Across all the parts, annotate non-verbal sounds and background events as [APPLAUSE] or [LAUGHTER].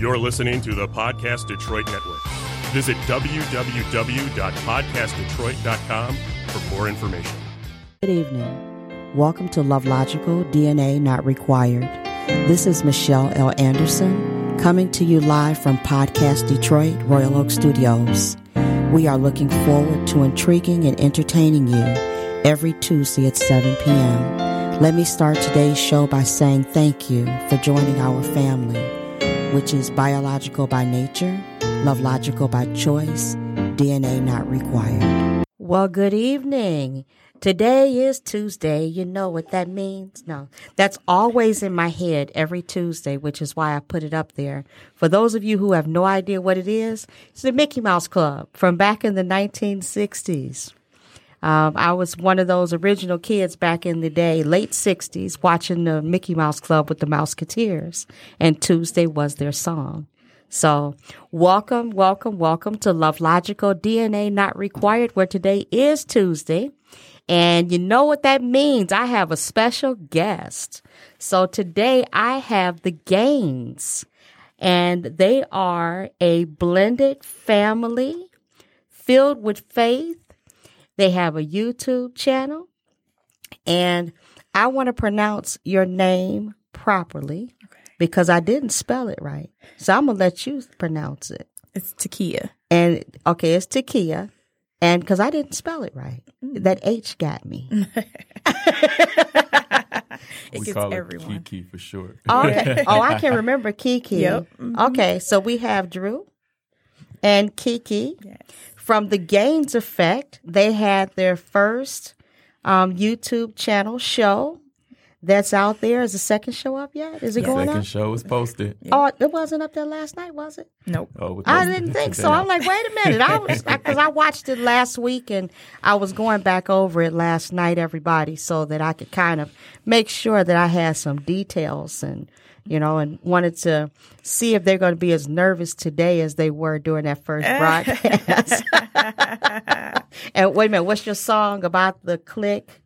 You're listening to the Podcast Detroit Network. Visit www.podcastdetroit.com for more information. Good evening. Welcome to Love Logical DNA Not Required. This is Michelle L. Anderson coming to you live from Podcast Detroit, Royal Oak Studios. We are looking forward to intriguing and entertaining you every Tuesday at 7 p.m. Let me start today's show by saying thank you for joining our family, which is biological by nature, love logical by choice, DNA not required. Well, good evening. Today is Tuesday. You know what that means? No, that's always in my head every Tuesday, which is why I put it up there. For those of you who have no idea what it is, it's the Mickey Mouse Club from back in the 1960s. Um, I was one of those original kids back in the day, late 60s, watching the Mickey Mouse Club with the Mouseketeers, and Tuesday was their song. So, welcome, welcome, welcome to Love Logical DNA Not Required, where today is Tuesday. And you know what that means? I have a special guest. So, today I have the Gaines, and they are a blended family filled with faith they have a YouTube channel, and I want to pronounce your name properly okay. because I didn't spell it right. So I'm gonna let you pronounce it. It's Takia. And okay, it's Takia. And because I didn't spell it right, mm. that H got me. [LAUGHS] [LAUGHS] it we call everyone. it Kiki for short. okay. [LAUGHS] Oh, I can remember Kiki. Yep. Mm-hmm. Okay, so we have Drew and Kiki. Yes from the Gaines Effect, they had their first um, YouTube channel show that's out there. Is the second show up yet? Is it the going second up? show is posted. Yeah. Oh, it wasn't up there last night, was it? Nope. Oh, I didn't think [LAUGHS] so. I'm like, wait a minute. I was because I, I watched it last week and I was going back over it last night, everybody, so that I could kind of make sure that I had some details and you know, and wanted to see if they're going to be as nervous today as they were during that first broadcast. [LAUGHS] and wait a minute, what's your song about the click?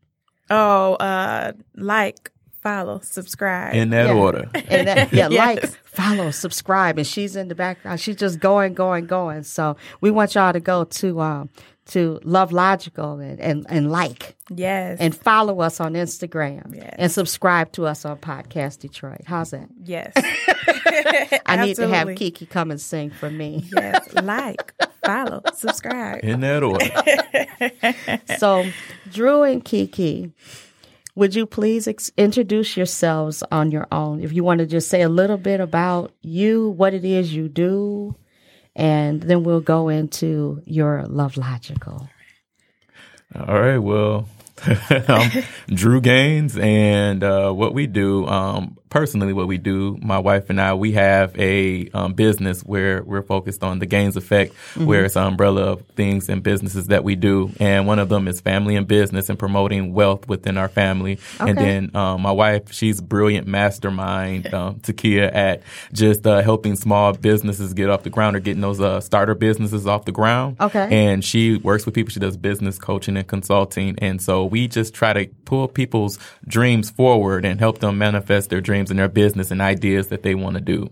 Oh, uh, like, follow, subscribe. In that yeah. order. [LAUGHS] In that, yeah, [LAUGHS] yes. like, follow, subscribe. And she's in the background. She's just going, going, going. So we want y'all to go to um, to Love Logical and, and, and like. Yes. And follow us on Instagram. Yes. And subscribe to us on Podcast Detroit. How's that? Yes. [LAUGHS] I need to have Kiki come and sing for me. Yes. Like, follow, subscribe. In that order. [LAUGHS] so, Drew and Kiki, would you please ex- introduce yourselves on your own? If you want to just say a little bit about you, what it is you do, and then we'll go into your love logical. All right. Well, [LAUGHS] I'm Drew Gaines, and uh, what we do, um, personally, what we do, my wife and I, we have a um, business where we're focused on the Gaines effect, mm-hmm. where it's an umbrella of things and businesses that we do. And one of them is family and business and promoting wealth within our family. Okay. And then um, my wife, she's brilliant mastermind, [LAUGHS] um, Takia, at just uh, helping small businesses get off the ground or getting those uh, starter businesses off the ground. Okay. And she works with people. She does business coaching and consulting. And so we just try to pull people's dreams forward and help them manifest their dreams in their business and ideas that they want to do.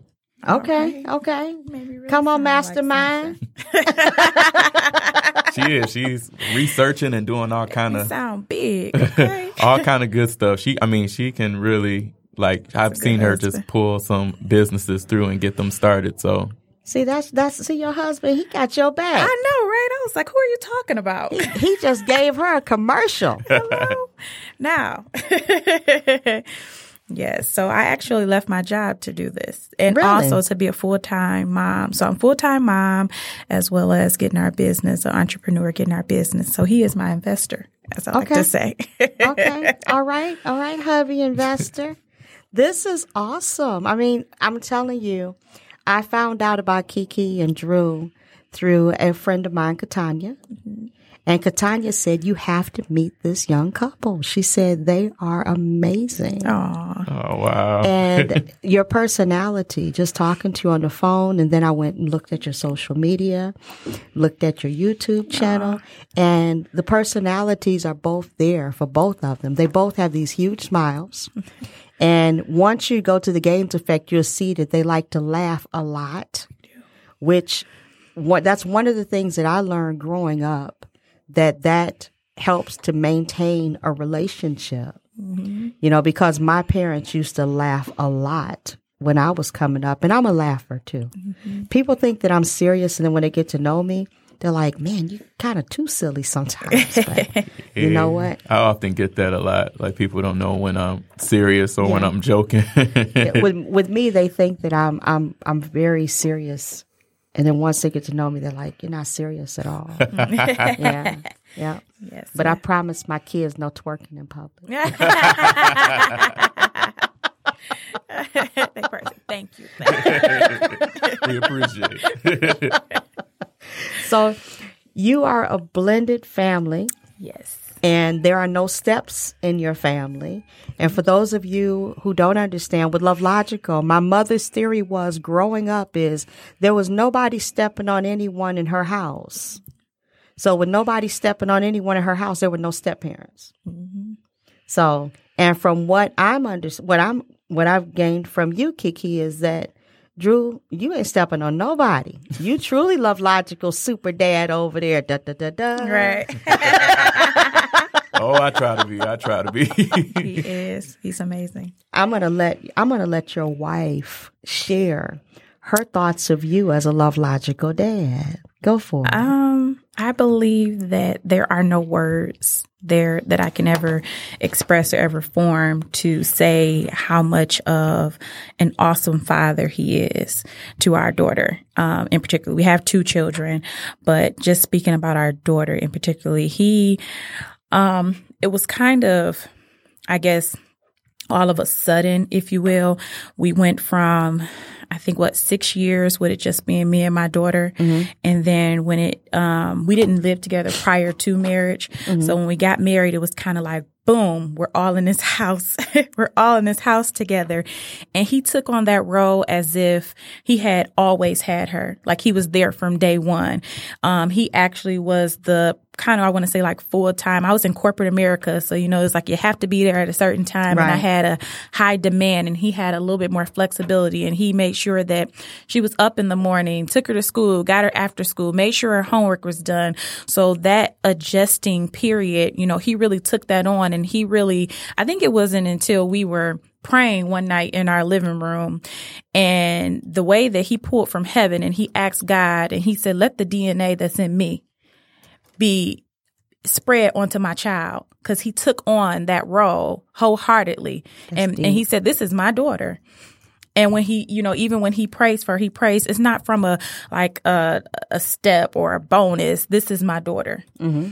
Okay, okay. Really Come on, mastermind. Like [LAUGHS] she is. She's researching and doing all kind of sound big. [LAUGHS] Okay. all kind of good stuff. She, I mean, she can really like. That's I've seen her husband. just pull some businesses through and get them started. So See, that's that's see your husband. He got your back. I know, right? I was like, who are you talking about? He, he just gave her a commercial. Hello, [LAUGHS] now. Yes. So I actually left my job to do this and really? also to be a full time mom. So I'm full time mom as well as getting our business, an entrepreneur getting our business. So he is my investor, as I okay. like to say. [LAUGHS] okay. All right. All right, hubby investor. This is awesome. I mean, I'm telling you, I found out about Kiki and Drew through a friend of mine, Katanya. Mm-hmm. And Katanya said, You have to meet this young couple. She said, They are amazing. Aww. Oh, wow. and [LAUGHS] your personality, just talking to you on the phone. And then I went and looked at your social media, looked at your YouTube channel, Aww. and the personalities are both there for both of them. They both have these huge smiles. [LAUGHS] and once you go to the Gaines effect, you'll see that they like to laugh a lot, which what that's one of the things that I learned growing up that that helps to maintain a relationship. Mm-hmm. You know, because my parents used to laugh a lot when I was coming up, and I'm a laugher too. Mm-hmm. People think that I'm serious, and then when they get to know me, they're like, "Man, you're kind of too silly sometimes." But yeah. [LAUGHS] you know what? I often get that a lot. Like people don't know when I'm serious or yeah. when I'm joking. yeah, with [LAUGHS] with me, they think that I'm I'm I'm very serious and then once they get to know me, they're like, "You're not serious at all." [LAUGHS] yeah, yeah. Yes, but I promise my kids no twerking in public. [LAUGHS] Thank you. [LAUGHS] we appreciate. it. so, you are a blended family. Yes and there are no steps in your family. And for those of you who don't understand, with Love Logical, my mother's theory was growing up is there was nobody stepping on anyone in her house. So with nobody stepping on anyone in her house, there were no step parents. Mm-hmm. So, and from what I'm under, what I'm, what I've gained from you, Kiki, is that Drew, you ain't stepping on nobody. You truly love logical super dad over there. Da da da da. Right. [LAUGHS] oh, I try to be. I try to be. [LAUGHS] he is. He's amazing. I'm gonna let I'm gonna let your wife share her thoughts of you as a love logical dad. Go for it. Um, I believe that there are no words there that I can ever express or ever form to say how much of an awesome father he is to our daughter. Um, in particular, we have two children, but just speaking about our daughter in particular, he um, it was kind of, I guess, all of a sudden, if you will, we went from, I think what six years with it just being me and my daughter, mm-hmm. and then when it, um, we didn't live together prior to marriage, mm-hmm. so when we got married, it was kind of like boom, we're all in this [LAUGHS] house. [LAUGHS] we're all in this house together. And he took on that role as if he had always had her, like he was there from day one. Um, he actually was the kind of I want to say like full time. I was in corporate America, so you know it's like you have to be there at a certain time, right. and I had a high demand, and he had a little bit more flexibility, and he made sure that she was up in the morning, took her to school, got her after school, made sure her homework was done. So that adjusting period, you know, he really took that on, and he really, I think it wasn't until we were praying one night in our living room and the way that he pulled from heaven and he asked God and he said, let the DNA that's in me be spread onto my child because he took on that role wholeheartedly. and, and he said, This is my daughter. And when he, you know, even when he prays for her, he prays, it's not from a like a, a step or a bonus. This is my daughter. Mm-hmm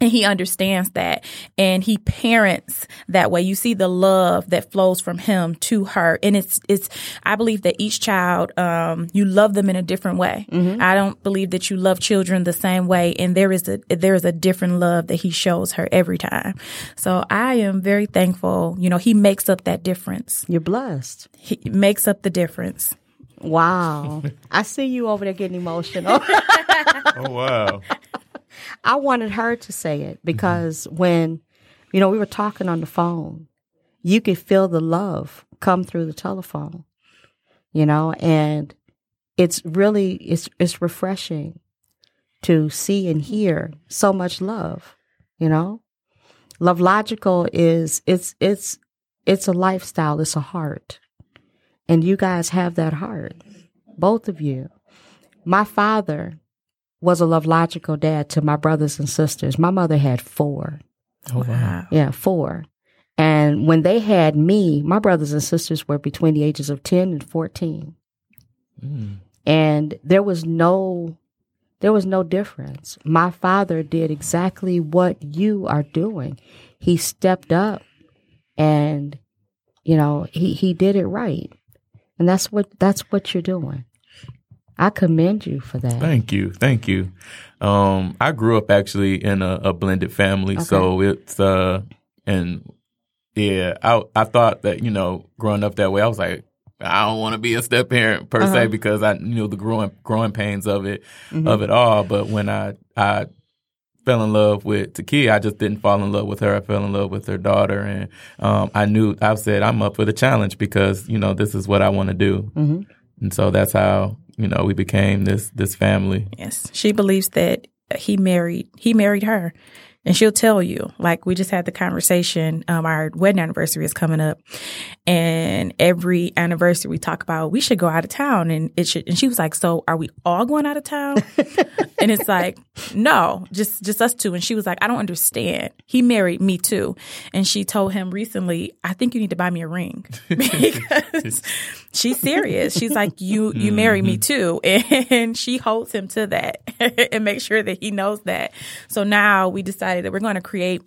and he understands that. And he parents that way. You see the love that flows from him to her. And it's it's i believe that each child um, you love them in a different way. Mm-hmm. i don't believe that you love children the same way. And there is a there is a different love that he shows her every time. So i am very thankful. You know he makes up that difference. You're blessed. He makes up the difference. Wow. [LAUGHS] I see you over there getting emotional. [LAUGHS] Oh wow I wanted her to say it because mm-hmm. when, you know, we were talking on the phone, you could feel the love come through the telephone, you know, and it's really, it's, it's refreshing to see and hear so much love, you know. Love logical is, it's, it's, it's a lifestyle. It's a heart. And you guys have that heart, both of you. My father was a love logical dad to my brothers and sisters. My mother had four. Oh, wow. Yeah, four. And when they had me, my brothers and sisters were between the ages of 10 and 14. Mm. And there was no there was no difference. My father did exactly what you are doing. He stepped up and you know, he he did it right. And that's what that's what you're doing. I commend you for that. Thank you. Thank you. Um, I grew up actually in a, a blended family, okay. so it's uh, and yeah, I I thought that you know growing up that way, I was like, I don't want to be a step parent per uh-huh. se because I knew the growing growing pains of it mm-hmm. of it all. But when I I fell in love with Takia, I just didn't fall in love with her. I fell in love with her daughter, and um, I knew I said I'm up for the challenge because you know this is what I want to do, mm-hmm. and so that's how you know we became this this family. Yes, she believes that he married he married her and she'll tell you like we just had the conversation um, our wedding anniversary is coming up. And every anniversary we talk about we should go out of town. And it should and she was like so are we all going out of town? [LAUGHS] And it's like no just just us two. And she was like i don't understand. He married me too. And she told him recently i think you need to buy me a ring. [LAUGHS] Because she's serious. She's like you you married me too. [LAUGHS] And she holds him to that and makes sure that he knows that. So now we decided decided that we're going to create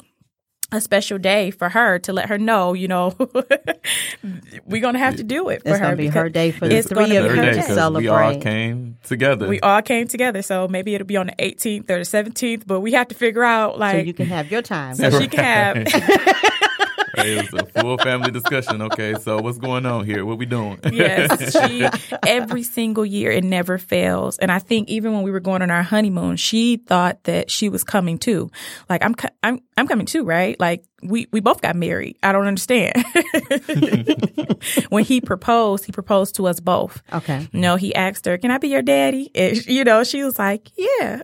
a special day for her to let her know, you know, we're going to have to do it for it's her. It's going to be her day for the three of you to celebrate. We all came together. We all came together. So maybe it'll be on the 18th or the 17th, but we have to figure out like. So you can have your time. So she can have. [LAUGHS] [LAUGHS] It's a full family discussion. Okay, so what's going on here? What we doing? yes, [LAUGHS] she every single year it never fails, and I think even when we were going on our honeymoon, she thought that she was coming too. Like I'm, I'm, I'm coming too, right? Like we we both got married. I don't understand. [LAUGHS] when he proposed, he proposed to us both. Okay. You know, he asked her, "Can I be your daddy?" And, you know, she was like, "Yeah."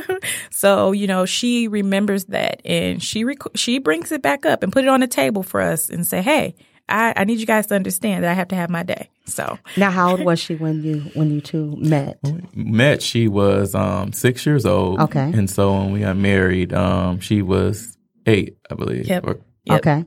[LAUGHS] so you know, she remembers that, and she rec- she brings it back up and put it on the table for us and say, "Hey." I, I need you guys to understand that I have to have my day. So now, how old was she when you when you two met? Met, she was um, six years old. Okay, and so when we got married, um, she was eight, I believe. Yep. Or, yep. Okay.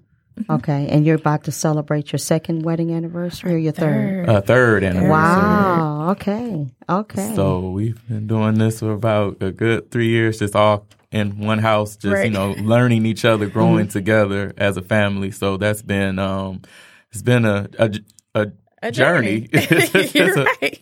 Okay, and you're about to celebrate your second wedding anniversary or your third? Third, uh, third anniversary. Wow. Okay. Okay. So we've been doing this for about a good three years, just all in one house, just right. you know, learning each other, growing mm-hmm. together as a family. So that's been um, it's been a a, a, a journey. journey. [LAUGHS] [LAUGHS] You're right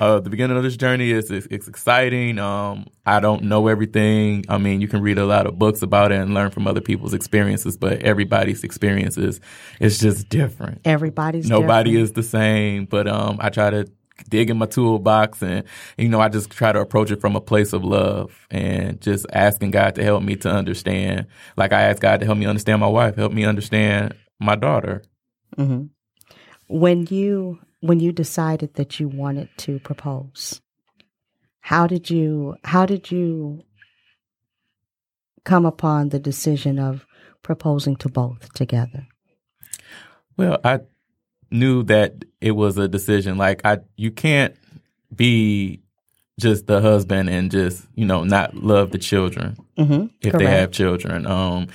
uh, the beginning of this journey is it's, it's exciting. Um, I don't know everything. I mean, you can read a lot of books about it and learn from other people's experiences, but everybody's experiences is just different. Everybody's nobody different. is the same. But um, I try to dig in my toolbox and you know I just try to approach it from a place of love and just asking God to help me to understand. Like I asked God to help me understand my wife, help me understand my daughter. Mm-hmm. When you when you decided that you wanted to propose? How did you how did you come upon the decision of proposing to both together? Well, I knew that it was a decision like I you can't be just the husband and just you know not love the children mm-hmm. if Correct. they have children um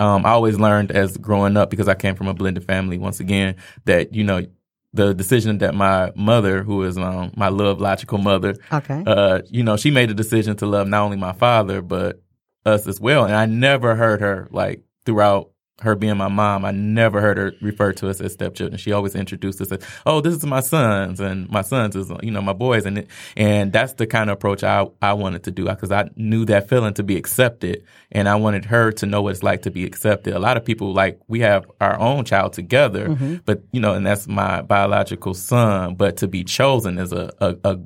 um, I always learned as growing up because I came from a blended family. Once again, that you know the decision that my mother, who is um, my love logical mother, okay, uh, you know, she made a decision to love not only my father but us as well, and I never heard her like throughout her being my mom, I never heard her refer to us as stepchildren. She always introduced us as, "Oh, this is my sons," and my sons is you know my boys, and and that's the kind of approach I I wanted to do because I knew that feeling to be accepted, and I wanted her to know what it's like to be accepted. A lot of people like we have our own child together, mm-hmm. but you know, and that's my biological son, but to be chosen is a, a, a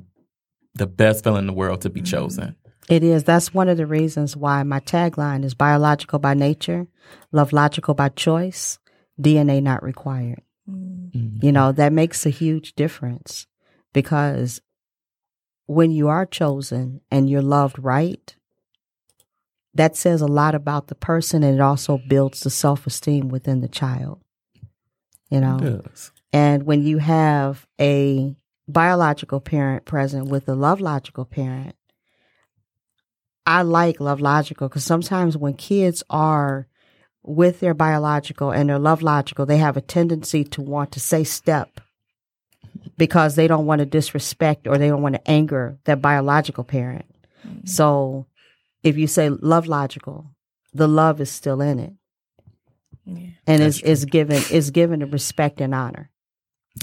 the best feeling in the world to be mm-hmm. chosen. It is. That's one of the reasons why my tagline is biological by nature, love logical by choice, DNA not required. Mm-hmm. You know, that makes a huge difference because when you are chosen and you're loved right, that says a lot about the person and it also builds the self esteem within the child. You know? And when you have a biological parent present with a love logical parent, I like love logical because sometimes when kids are with their biological and their love logical, they have a tendency to want to say step because they don't want to disrespect or they don't want to anger their biological parent. Mm-hmm. So if you say love logical, the love is still in it. Yeah, and is is given is given the respect and honor.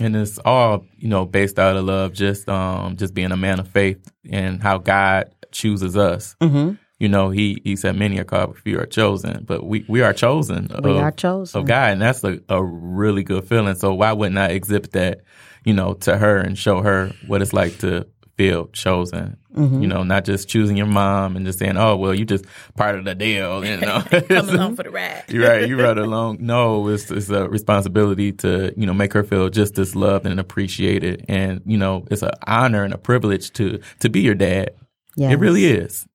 And it's all you know based out of love, just um, just being a man of faith and how God chooses us. Mm-hmm. You know, he he said, "Many are called, few are chosen." But we we are chosen. We of, are chosen of God, and that's a, a really good feeling. So why wouldn't I exhibit that, you know, to her and show her what it's like to feel chosen. Mm-hmm. You know, not just choosing your mom and just saying, "Oh, well, you just part of the deal." You [LAUGHS] know, come along for the [LAUGHS] ride. You're right. You ride [LAUGHS] along. No, it's it's a responsibility to you know make her feel just as loved and appreciated, and you know, it's an honor and a privilege to to be your dad. Yes. It really is.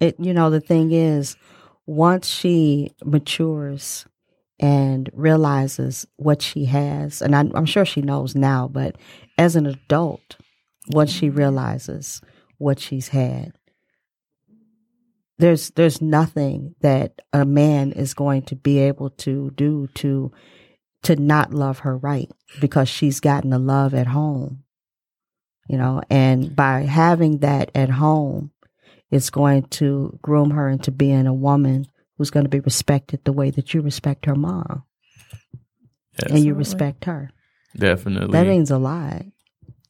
It you know the thing is, once she matures and realizes what she has, and I, I'm sure she knows now, but as an adult once she realizes what she's had. There's there's nothing that a man is going to be able to do to to not love her right because she's gotten the love at home. You know, and by having that at home, it's going to groom her into being a woman who's going to be respected the way that you respect her mom. Yes. And you respect her. Definitely. That means a lot.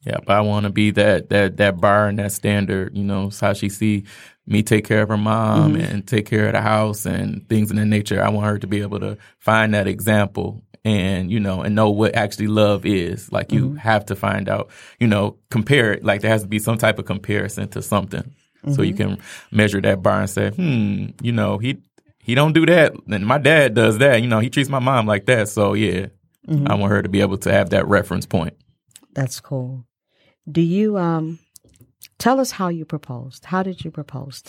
Yep, I want to be that that that bar and that standard. You know, how she see me take care of her mom mm-hmm. and take care of the house and things in that nature. I want her to be able to find that example and you know and know what actually love is. Like you mm-hmm. have to find out. You know, compare it. Like there has to be some type of comparison to something, mm-hmm. so you mm-hmm. can measure that bar and say, hmm, you know, he he don't do that, and my dad does that. You know, he treats my mom like that. So yeah, mm-hmm. I want her to be able to have that reference point. That's cool. Do you um tell us how you proposed? How did you propose?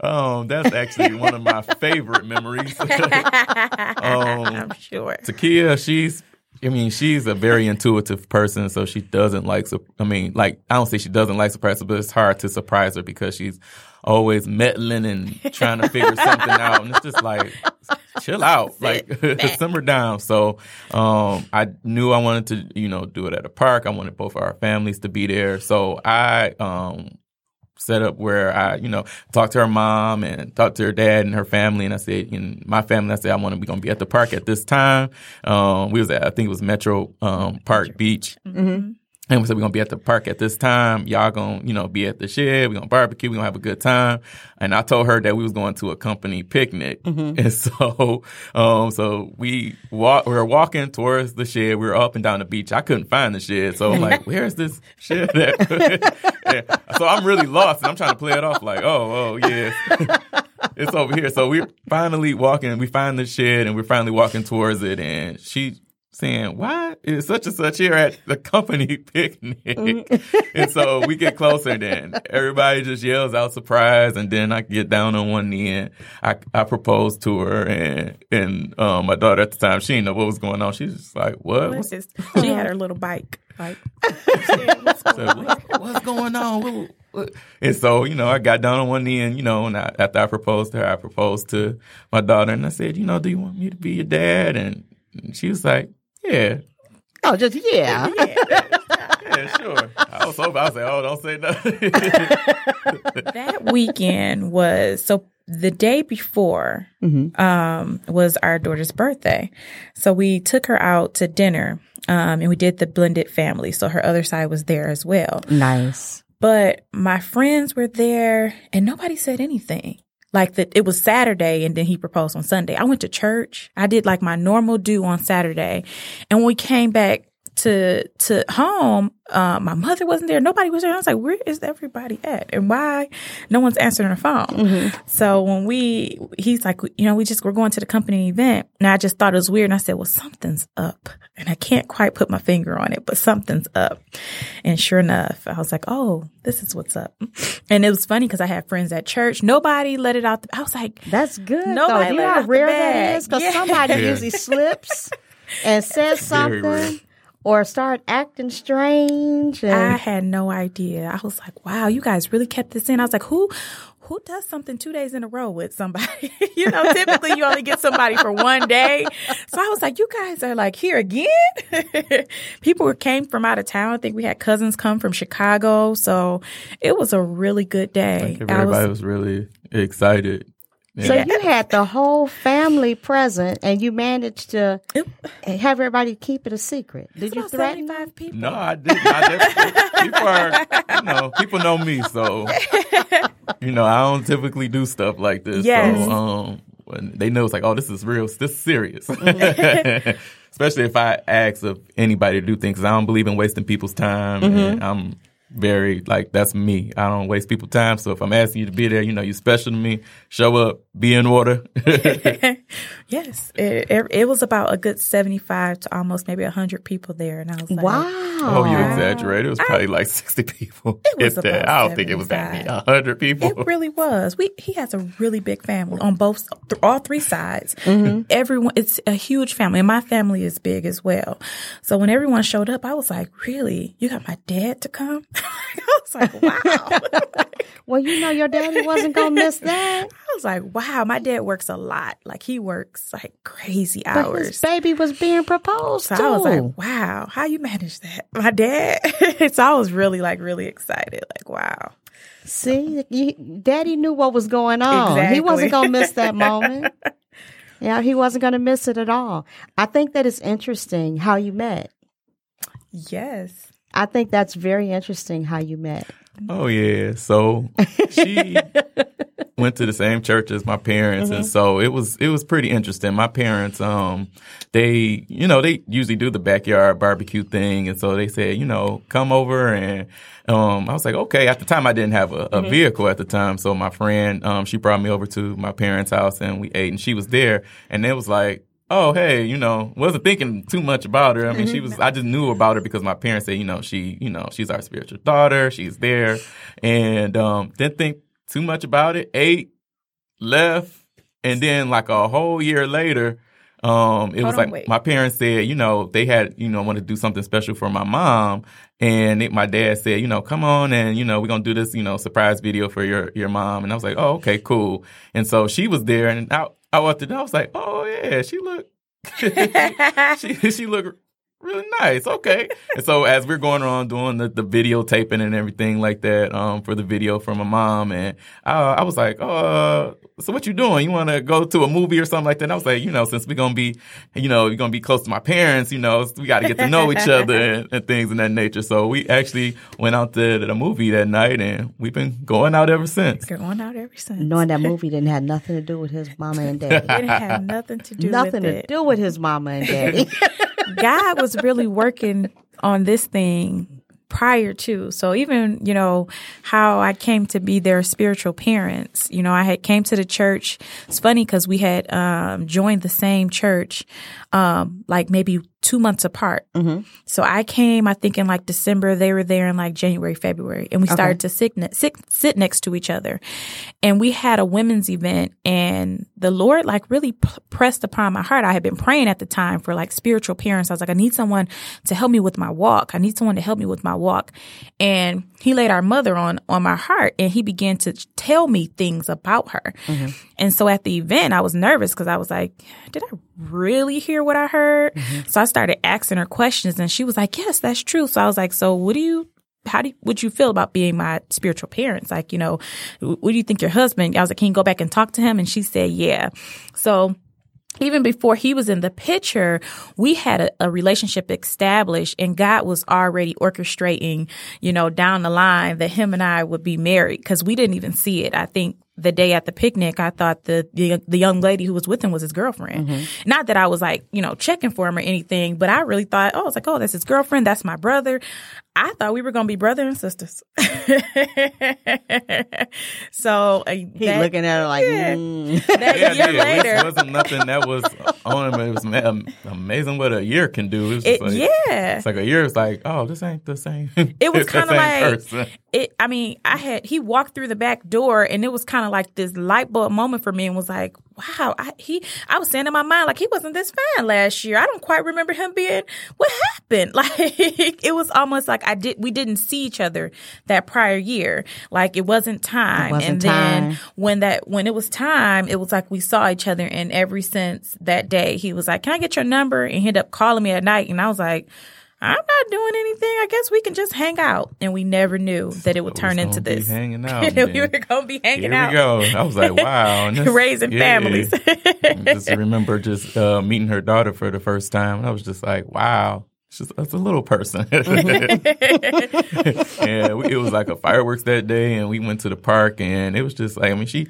um, [LAUGHS] that's actually one of my favorite memories. [LAUGHS] um, I'm sure. Takia, she's I mean, she's a very intuitive person, so she doesn't like. I mean, like I don't say she doesn't like surprises, but it's hard to surprise her because she's always meddling and trying to figure something out, and it's just like chill out, like [LAUGHS] simmer down. So um, I knew I wanted to, you know, do it at a park. I wanted both our families to be there. So I um, set up where I, you know, talked to her mom and talked to her dad and her family. And I said, in my family, I said, I want to be going to be at the park at this time. Um, we was at, I think it was Metro um, Park Beach. Mm-hmm. And we said, we're going to be at the park at this time. Y'all going to, you know, be at the shed. We're going to barbecue. We're going to have a good time. And I told her that we was going to a company picnic. Mm-hmm. And [LAUGHS] so, um, so we walk, we were walking towards the shed. We were up and down the beach. I couldn't find the shed. So I'm like, where's this shed at? [LAUGHS] so I'm really lost and I'm trying to play it off like, oh, oh, yes. [LAUGHS] it's over here. So we're finally walking. We find the shed and we're finally walking towards it. And she, saying, why is such and such here at the company [LAUGHS] picnic? Mm-hmm. [LAUGHS] and so we get closer and everybody just yells out surprise. And then I get down on one knee and I, I propose to her and, and, um, my daughter at the time, she didn't know what was going on. She's just like, what? What's this? [LAUGHS] She had her little bike. Like, what's, going what's going on? And so, you know, I got down on one knee and, you know, and I, after I proposed to her, I proposed to my daughter and I said, you know, do you want me to be your dad? And she was like, yeah. Oh, just yeah. yeah, sure. I was hoping I was like, oh, don't say nothing. [LAUGHS] [LAUGHS] that weekend was so the day before mm-hmm. um, was our daughter's birthday. So we took her out to dinner um, and we did the blended family. So her other side was there as well. Nice. But my friends were there and nobody said anything like that it was Saturday and then he proposed on Sunday. I went to church. I did like my normal do on Saturday. And when we came back to to home, uh, my mother wasn't there. Nobody was there. I was like, where is everybody at? And why no one's answering the phone? Mm-hmm. So when we, he's like, you know, we just, we're going to the company event. And I just thought it was weird. And I said, well, something's up. And I can't quite put my finger on it, but something's up. And sure enough, I was like, oh, this is what's up. And it was funny because I had friends at church. Nobody let it out. The, I was like, that's good. Nobody though. You know how rare that is? Because yeah. somebody [LAUGHS] yeah. usually slips and says something or start acting strange. And... I had no idea. I was like, wow, you guys really kept this in. I was like, who who does something two days in a row with somebody? [LAUGHS] you know, typically you only get somebody for one day. So I was like, you guys are like here again. [LAUGHS] People came from out of town. I think we had cousins come from Chicago. So it was a really good day. everybody was, was, really excited. Yeah. So you had the whole family present, and you managed to have everybody keep it a secret. Did you threaten five people? No, I didn't. I people are, you know, people know me, so [LAUGHS] you know, I don't typically do stuff like this. Yes. So, um, they know it's like, oh, this is real. This is serious. Mm-hmm. [LAUGHS] Especially if I ask of anybody to do things, because I don't believe in wasting people's time, mm-hmm. and I'm very like that's me. I don't waste people time. So if I'm asking you to be there, you know, you're special to me. Show up, be in order. [LAUGHS] [LAUGHS] yes, it, it, it, was about a good seventy five to almost maybe hundred people there, and I was like, wow. Oh, you exaggerate. It was probably I, like sixty people. [LAUGHS] It was about I don't think it was that many. hundred people. It really was. We he has a really big family on both all three sides. Mm-hmm. Everyone, it's a huge family, and my family is big as well. So when everyone showed up, I was like, really, you got my dad to come? [LAUGHS] I was like, wow. [LAUGHS] well, you know, your daddy wasn't going to miss that. [LAUGHS] I was like, wow, my dad works a lot. Like he works like crazy hours. But his baby was being proposed so to. I was like, wow, how you manage that? My dad. so I was really like really excited. Like, wow. See, you, daddy knew what was going on. Exactly. He wasn't going to miss that moment. yeah, he wasn't going to miss it at all. I think that is interesting how you met. Yes. I think that's very interesting how you met. Oh yeah. So she [LAUGHS] went to the same church as my parents mm-hmm. and so it was it was pretty interesting. My parents um they you know, they usually do the backyard barbecue thing and so they said, you know, come over and um I was like, okay. At the time I didn't have a, a mm-hmm. vehicle at the time, so my friend um she brought me over to my parents' house and we ate and she was there and it was like oh, hey, you know, wasn't thinking too much about her. I mean, she [LAUGHS] was, I just knew about her because my parents said, you know, she, you know, she's our spiritual daughter. She's there. And, um, didn't think too much about it. Ate, left. And then like a whole year later, um, it Hold was like wait. my parents said, you know, they had, you know, wanted to do something special for my mom. And it, my dad said, you know, come on and, you know, we're going to do this, you know, surprise video for your, your mom. And I was like, oh, okay, cool. And so she was there and I, I walked in. I was like, oh yeah, she looked. [LAUGHS] she she looked really nice. Okay. and so as we're going around doing the, the videotaping and everything like that, um, for the video from my mom, and uh, I was like, uh, so what you doing? You want to go to a movie or something like that? And I was like, you know, since we're gonna be, you know, you're gonna be close to my parents, you know, we got to get to know each [LAUGHS] other and, and, things of that nature. So we actually went out to the movie that night, and we've been going out ever since. Going out ever since. Knowing that [LAUGHS] movie didn't have nothing to do with his mama and daddy. it didn't have nothing to do. Nothing to it. do with his mama and daddy. [LAUGHS] God was really working on this thing prior to. So even, you know, how I came to be their spiritual parents, you know, I had came to the church. It's funny because we had um, joined the same church um, like maybe two months apart. Mm-hmm. So I came, I think in like December, they were there in like January, February, and we started to sit, ne- sit, sit next to each other. And we had a women's event and the Lord like really p- pressed upon my heart. I had been praying at the time for like spiritual parents. I was like, I need someone to help me with my walk. I need someone to help me with my walk. And he laid our mother on, on my heart and he began to tell me things about her. Mm-hmm. And so at the event, I was nervous because I was like, did I really hear what I heard? Mm-hmm. So I started asking her questions and she was like, yes, that's true. So I was like, so what do you, how do you, would you feel about being my spiritual parents? Like, you know, what do you think your husband? I was like, can you go back and talk to him? And she said, yeah. So even before he was in the picture, we had a, a, relationship established and God was already orchestrating, you know, down the line that him and I would be married because we didn't even see it. I think the day at the picnic, I thought the the, the young lady who was with him was his girlfriend. Mm-hmm. Not that I was like, you know, checking for him or anything, but I really thought, oh, it's like, oh, that's his girlfriend, that's my brother. I thought we were going to be brother and sisters. [LAUGHS] so uh, he's looking at her like, yeah, mm. that yeah, year yeah, later, it wasn't nothing that was on him. It was amazing what a year can do. It, like, yeah, it's like a year. It's like, oh, this ain't the same. It [LAUGHS] was kind of like person. it. I mean, I had he walked through the back door, and it was kind of like this light bulb moment for me, and was like, wow, I, he. I was saying in my mind like he wasn't this fine last year. I don't quite remember him being. What happened? [LAUGHS] Like it was almost like I did. We didn't see each other that prior year. Like it wasn't time. It wasn't and time. then when that when it was time, it was like we saw each other. And ever since that day, he was like, "Can I get your number?" And he ended up calling me at night, and I was like. I'm not doing anything. I guess we can just hang out. And we never knew that it would turn into this. hanging [LAUGHS] out. we were going to be hanging Here out. we go. I was like, wow. [LAUGHS] This, Raising yeah, families. [LAUGHS] just remember just uh, meeting her daughter for the first time. And I was just like, wow. She's that's a little person. and it was like a fireworks that day, and we went to the park, and it was just like, I mean, she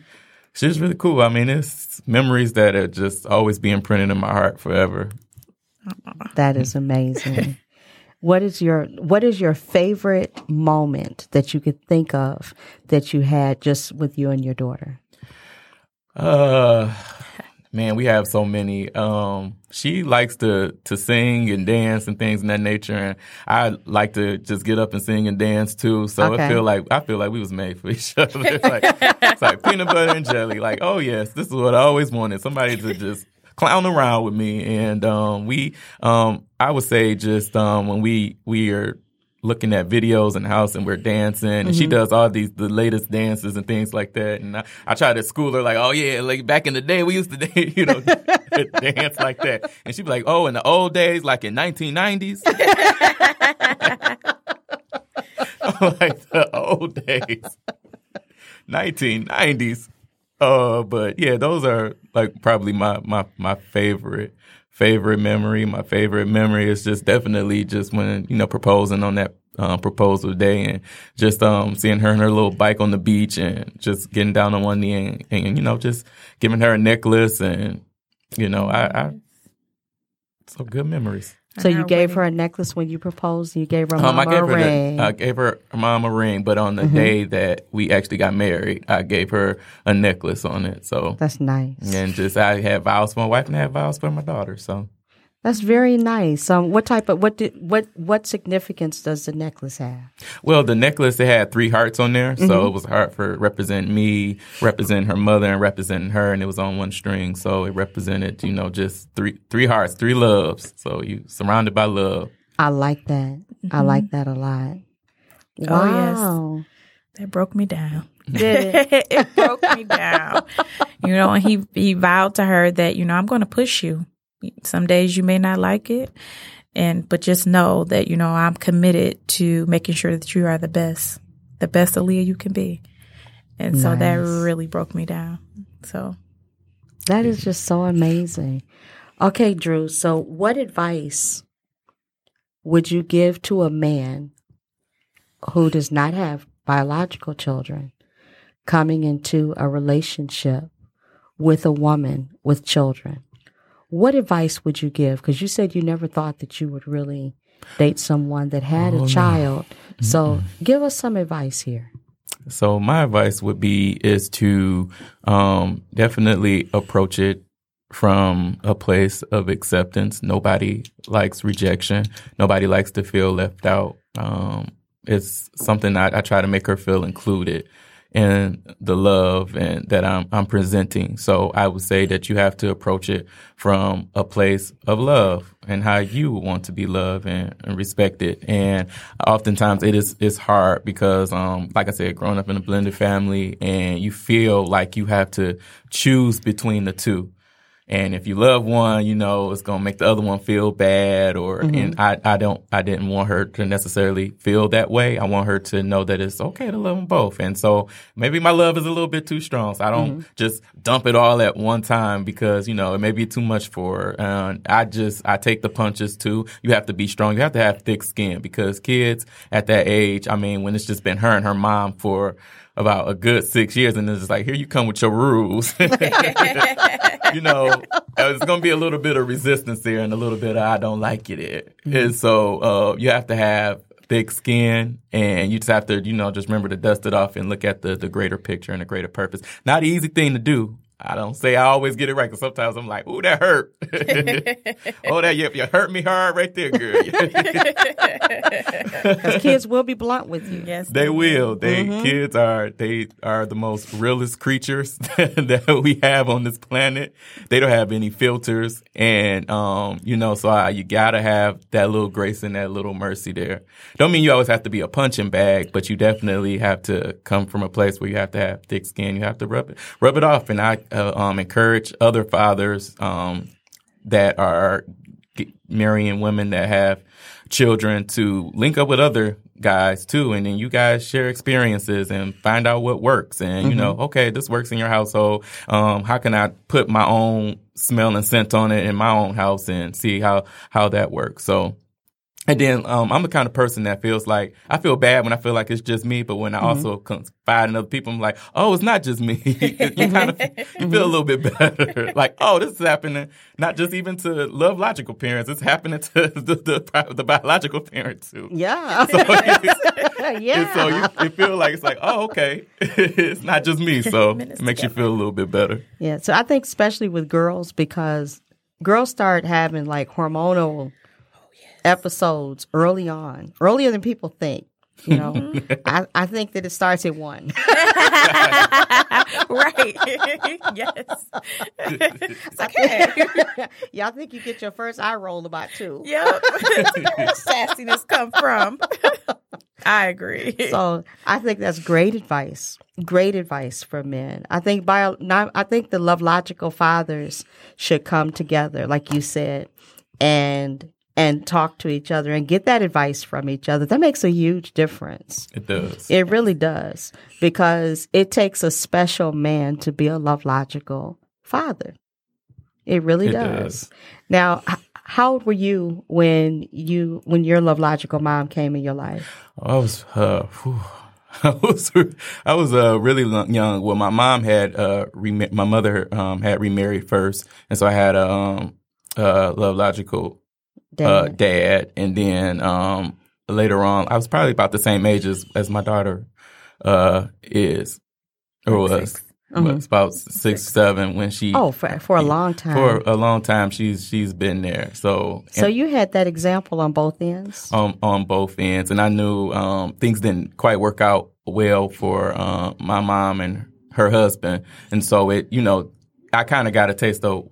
she was really cool. I mean, it's memories that are just always be imprinted in my heart forever. That is amazing. What is your what is your favorite moment that you could think of that you had just with you and your daughter? Uh man, we have so many. Um she likes to to sing and dance and things in that nature and I like to just get up and sing and dance too. So okay. I feel like I feel like we was made for each other. [LAUGHS] It's like it's like peanut butter and jelly. Like, oh yes, this is what I always wanted. Somebody to just clown around with me. And um, we, um, I would say, just um, when we we are looking at videos in the house and we're dancing and mm-hmm. she does all these the latest dances and things like that. And I, I try to school her like oh yeah like back in the day we used to [LAUGHS] you know [LAUGHS] dance like that. And she'd be like oh in the old days like in 1990s [LAUGHS] like the old days. 1990s uh, but yeah, those are like probably my my my favorite favorite memory. My favorite memory is just definitely just when you know proposing on that um, proposal day and just um, seeing her and her little bike on the beach and just getting down on one knee and, and you know just giving her a necklace and you know I, I so good memories. So you gave wedding. her a necklace when you proposed. and You gave her um, I gave a her ring. The, I gave her mom a ring, but on the mm-hmm. day that we actually got married, I gave her a necklace on it. So that's nice. And just I had vows for my wife and I had vows for my daughter. So that's very nice. Um, what type of what did what what significance does the necklace have? Well, the necklace it had three hearts on there, so mm-hmm. it was a heart for represent me, represent her mother, and representing her, and it was on one string, so it represented you know just three three hearts, three loves. So you surrounded by love. I like that. Mm-hmm. I like that a lot. Wow. Oh yes, that broke me down. [LAUGHS] Did it? [LAUGHS] it broke me down. You know, and he he vowed to her that you know I'm going to push you some days you may not like it. And, but just know that, you know, I'm committed to making sure that you are the best, the best Aaliyah you can be. And nice. so that really broke me down. So that is just so amazing. Okay, Drew. So what advice would you give to a man who does not have biological children coming into a relationship with a woman with children? What advice would you give? Because you said you never thought that you would really date someone that had oh, a child. No. So give us some advice here. So my advice would be is to um, definitely approach it from a place of acceptance. Nobody likes rejection. Nobody likes to feel left out. Um, it's something I, I try to make her feel included and the love and that I'm, I'm presenting. So I would say that you have to approach it from a place of love and how you want to be loved and, and respected. And oftentimes it is, it's hard because, um, like I said, growing up in a blended family and you feel like you have to choose between the two. And if you love one, you know, it's going to make the other one feel bad or, mm-hmm. and I, I don't, I didn't want her to necessarily feel that way. I want her to know that it's okay to love them both. And so maybe my love is a little bit too strong. So I don't mm-hmm. just dump it all at one time because, you know, it may be too much for her. And I just, I take the punches too. You have to be strong. You have to have thick skin because kids at that age, I mean, when it's just been her and her mom for, about a good six years, and it's just like, here you come with your rules. [LAUGHS] you know, it's going to be a little bit of resistance there and a little bit of I don't like it. Mm-hmm. And so uh, you have to have thick skin and you just have to, you know, just remember to dust it off and look at the, the greater picture and the greater purpose. Not an easy thing to do, I don't say I always get it right because sometimes I'm like, "Ooh, that hurt." [LAUGHS] oh, that you, you hurt me hard right there, girl. [LAUGHS] Because kids will be blunt with you. Yes, they, they will. They mm-hmm. kids are they are the most realest creatures [LAUGHS] that we have on this planet. They don't have any filters, and um, you know, so I, you gotta have that little grace and that little mercy there. Don't mean you always have to be a punching bag, but you definitely have to come from a place where you have to have thick skin. You have to rub it rub it off, and I uh, um, encourage other fathers um, that are marrying women that have children to link up with other guys too. And then you guys share experiences and find out what works. And you know mm-hmm. okay this works in your household. Um, how can i put my own smell and scent on it in my own house and see how how that works? So and then um, I'm the kind of person that feels like I feel bad when I feel like it's just me, but when I mm-hmm. also confide in other people, I'm like, oh, it's not just me. [LAUGHS] you kind of you feel a little bit better. [LAUGHS] like, oh, this is happening not just even to love logical parents; it's happening to [LAUGHS] the the, the biological parents too. Yeah, so yeah. so you, you, feel like it's like, oh, okay, it's not just me. So it makes you feel a little bit better. Yeah. So I think especially with girls because girls start having like hormonal episodes early on, earlier than people think. You know, [LAUGHS] I, I think that it starts at one. [LAUGHS] right. [LAUGHS] yes. okay. Y'all think you get your first eye roll about two. Yep. Sassiness come from. I agree. So I think that's great advice. Great advice for men. I think by I think the love logical fathers should come together, like you said, and and talk to each other and get that advice from each other. That makes a huge difference. It does. It really does because it takes a special man to be a love logical father. It really it does. does. Now, how old were you when you when your love logical mom came in your life? I was uh, [LAUGHS] I was I was uh, really young. Well, my mom had uh, my mother um, had remarried first, and so I had a um, uh, love logical dad. Uh, dad, and then um, later on, I was probably about the same age as, as my daughter uh, is or was. Mm-hmm. Was about six, six, seven when she. Oh, for for a long [LAUGHS] time. For a long time, she's she's been there. So. So you had that example on both ends. On on both ends, and I knew um, things didn't quite work out well for uh, my mom and her husband, and so it you know I kind of got a taste of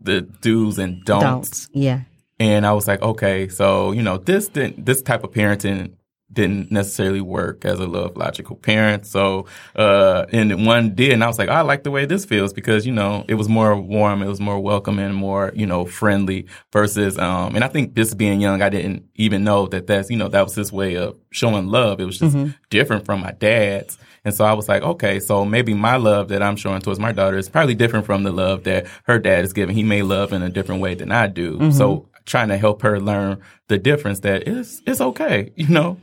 the do's and don'ts. don'ts. Yeah. And I was like, okay, so, you know, this didn't, this type of parenting didn't necessarily work as a love logical parent. So, uh, and one did. And I was like, I like the way this feels because, you know, it was more warm. It was more welcoming, more, you know, friendly versus, um, and I think just being young, I didn't even know that that's, you know, that was his way of showing love. It was just mm-hmm. different from my dad's. And so I was like, okay, so maybe my love that I'm showing towards my daughter is probably different from the love that her dad is giving. He may love in a different way than I do. Mm-hmm. So trying to help her learn the difference that it's it's okay, you know.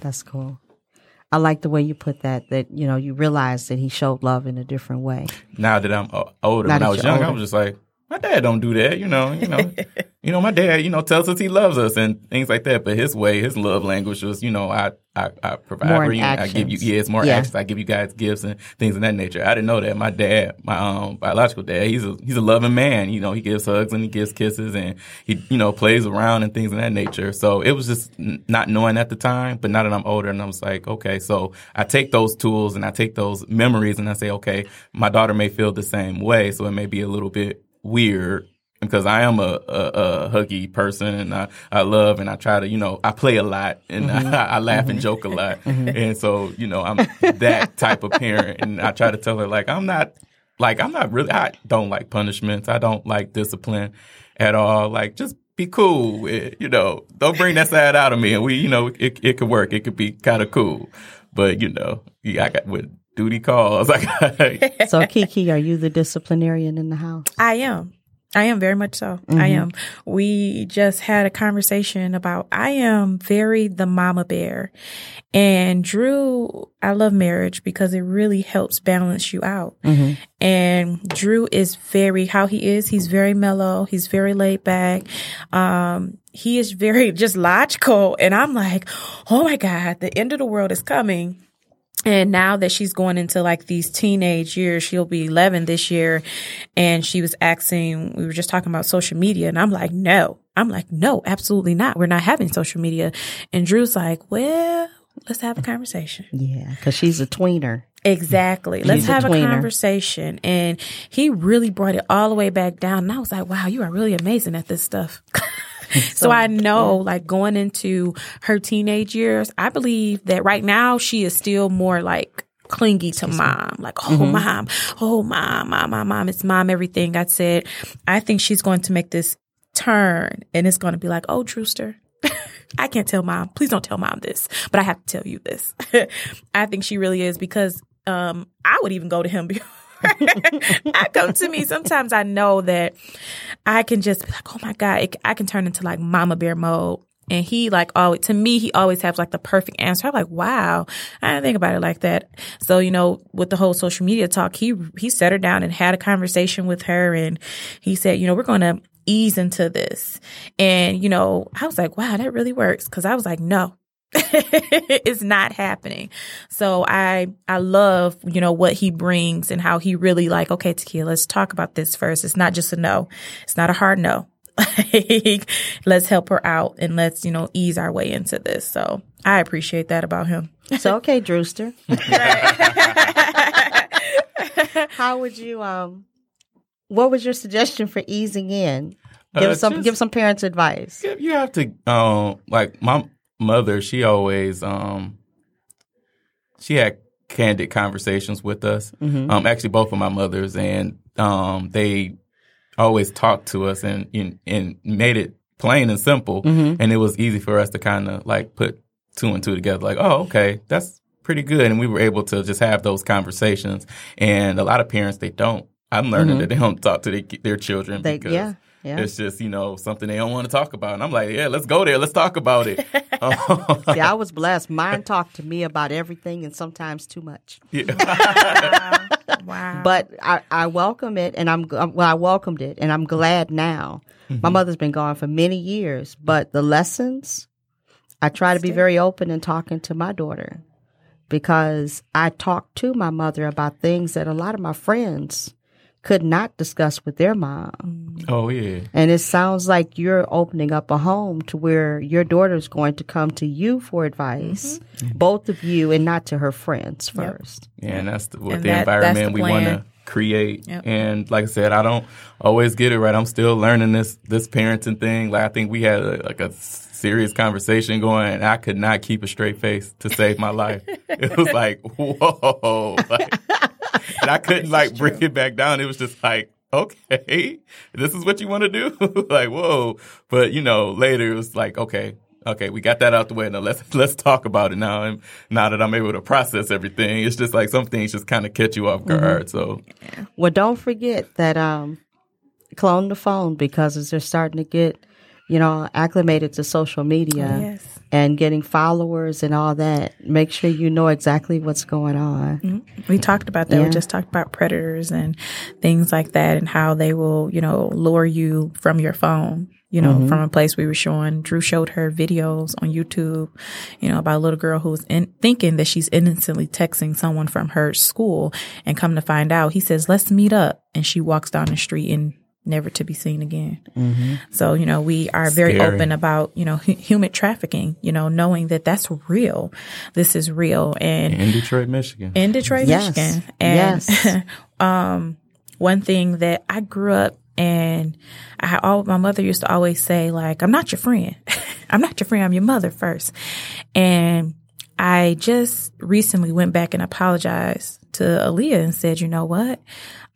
That's cool. I like the way you put that. That you know, you realize that he showed love in a different way. Now that I'm uh, older, when I was young, older. I was just like, my dad don't do that. You know, you know, [LAUGHS] you know, my dad, you know, tells us he loves us and things like that. But his way, his love language was, you know, I I, I provide more for you. I give you, yeah, it's more yeah. actions. I give you guys gifts and things of that nature. I didn't know that. My dad, my um, biological dad, he's a he's a loving man. You know, he gives hugs and he gives kisses and he you know plays around and things of that nature. So it was just not knowing at the time, but now that I'm older and I was like, okay, so I take those tools and I take those memories and I say, okay, my daughter may feel the same way, so it may be a little bit weird because I am a, a, a, huggy person and I, I love and I try to, you know, I play a lot and mm-hmm. I, [LAUGHS] I, laugh mm-hmm. and joke a lot. [LAUGHS] Mm-hmm. And so, you know, I'm that type of parent and I try to tell her like, I'm not like, I'm not really, I don't like punishments. I don't like discipline at all. Like just be cool. you know, don't bring that side out of me. And we, you know, it, it could work. It could be kind of cool. But, you know, yeah, I got with duty calls. [LAUGHS] so Kiki, are you the disciplinarian in the house? I am. I am very much so. Mm-hmm. I am. We just had a conversation about I am very the mama bear. And Drew, I love marriage because it really helps balance you out. Mm-hmm. And Drew is very how he is, he's very mellow, he's very laid back. Um he is very [LAUGHS] just logical and I'm like, "Oh my god, the end of the world is coming." And now that she's going into like these teenage years, she'll be 11 this year. And she was asking, we were just talking about social media. And I'm like, no, I'm like, no, absolutely not. We're not having social media. And Drew's like, well, let's have a conversation. Yeah. Cause she's a tweener. Exactly. She's let's have a, a conversation. And he really brought it all the way back down. And I was like, wow, you are really amazing at this stuff. [LAUGHS] [LAUGHS] so, I know, yeah. like going into her teenage years, I believe that right now she is still more like clingy to mom. Like, oh, mm-hmm. mom, oh, mom, mom, mom, mom, it's mom, everything. I said, I think she's going to make this turn and it's going to be like, oh, Drewster. [LAUGHS] I can't tell mom. Please don't tell mom this, but I have to tell you this. [LAUGHS] I think she really is because um, I would even go to him. I come to me. Sometimes I know that I can just be like, oh my God, it, I can turn into like mama bear mode. And he like always to me, he always has like the perfect answer. I'm like, wow, I didn't think about it like that. So, you know, with the whole social media talk, he he set her down and had a conversation with her and he said, you know, we're gonna ease into this. And, you know, I was like, wow, that really works. Cause I was like, no, [LAUGHS] it's not happening. So I I love, you know, what he brings and how he really like, okay, Takia, let's talk about this first. It's not just a no. It's not a hard no. [LAUGHS] let's help her out and let's, you know, ease our way into this. So I appreciate that about him. So okay, Drewster. [LAUGHS] how would you um what was your suggestion for easing in? Give uh, some just, give some parents advice. You have to um like my mother, she always um she had candid conversations with us. Mm-hmm. Um actually both of my mothers and um they always talked to us and and, and made it plain and simple mm-hmm. and it was easy for us to kind of like put two and two together like, "Oh, okay. That's pretty good." And we were able to just have those conversations. And a lot of parents they don't I'm learning mm-hmm. that they don't talk to their, their children they, because yeah, yeah. it's just you know something they don't want to talk about. And I'm like, yeah, let's go there. Let's talk about it. [LAUGHS] yeah, I was blessed. Mine talked to me about everything and sometimes too much. Yeah. [LAUGHS] wow. wow. But I, I welcome it, and I'm well. I welcomed it, and I'm glad now. Mm-hmm. My mother's been gone for many years, but the lessons. I try to be very open in talking to my daughter because I talk to my mother about things that a lot of my friends could not discuss with their mom. Oh yeah. And it sounds like you're opening up a home to where your daughter's going to come to you for advice, mm-hmm. both of you, and not to her friends first. Yep. Yeah, and that's the, what and the that, environment the we want to create. Yep. And like I said, I don't always get it right. I'm still learning this this parenting thing. Like I think we had a, like a serious conversation going, and I could not keep a straight face to save my life. [LAUGHS] it was like, whoa. [LAUGHS] Like, and I [LAUGHS] couldn't like bring it back down. It was just like, okay, [LAUGHS] this is what you want to do? [LAUGHS] like, whoa. But you know, later it was like, okay, okay, we got that out the way. Now let's let's talk about it now. And now that I'm able to process everything, it's just like some things just kind of catch you off guard. Mm-hmm. So, well, don't forget that um, clone the phone because as they're starting to get you know, acclimated to social media yes. and getting followers and all that. Make sure you know exactly what's going on. Mm-hmm. We talked about that. Yeah. We just talked about predators and things like that and how they will, you know, lure you from your phone. You know, mm-hmm. from a place we were showing. Drew showed her videos on YouTube, you know, about a little girl who's in, thinking that she's innocently texting someone from her school and come to find out, he says, let's meet up. And she walks down the street and never to be seen again. Mm-hmm. So, you know, we are very Scary. open about, you know, h- human trafficking, you know, knowing that that's real. This is real. And in Detroit, Michigan. In Detroit, yes. Michigan. And, yes. [LAUGHS] um, one thing that I grew up and I all my mother used to always say like I'm not your friend. [LAUGHS] I'm not your friend. I'm your mother first. And I just recently went back and apologized to Aaliyah and said, you know what?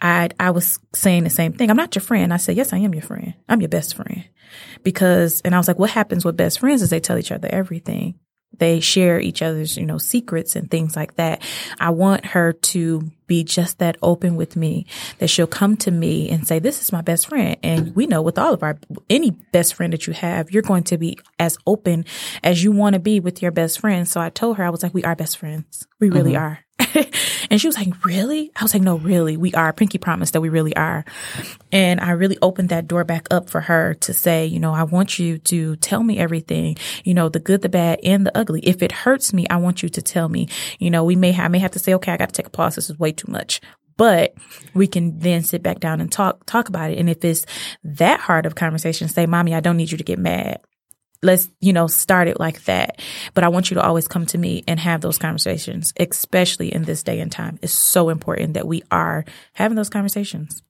I I was saying the same thing. I'm not your friend. I said, yes, I am your friend. I'm your best friend. Because, and I was like, what happens with best friends is they tell each other everything. They share each other's, you know, secrets and things like that. I want her to be just that open with me that she'll come to me and say, this is my best friend. And we know with all of our, any best friend that you have, you're going to be as open as you want to be with your best friend. So I told her, I was like, we are best friends. We really mm-hmm. are. [LAUGHS] and she was like, Really? I was like, No, really, we are. Pinky promised that we really are. And I really opened that door back up for her to say, You know, I want you to tell me everything, you know, the good, the bad, and the ugly. If it hurts me, I want you to tell me. You know, we may have, I may have to say, Okay, I got to take a pause. This is way too much but we can then sit back down and talk talk about it and if it's that hard of conversation say mommy i don't need you to get mad let's, you know, start it like that. But I want you to always come to me and have those conversations, especially in this day and time. It's so important that we are having those conversations.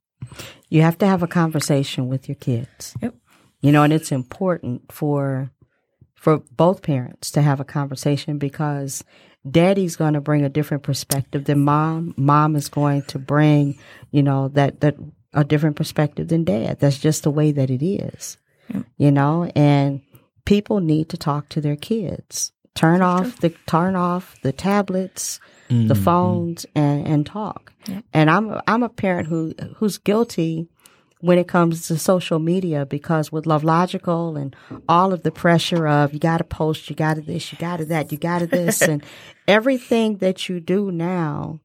You have to have a conversation with your kids. Yep. You know, and it's important for for both parents to have a conversation because daddy's going to bring a different perspective than mom. Mom is going to bring, you know, that that a different perspective than dad. That's just the way that it is. Yep. You know, and people need to talk to their kids. Turn That's off true. the turn off the tablets, mm-hmm. the phones, and and talk. Yeah. And I'm I'm a parent who who's guilty when it comes to social media because with Love Logical and all of the pressure of you got to post, you got to this, you got to that, you got to this, [LAUGHS] and everything that you do now,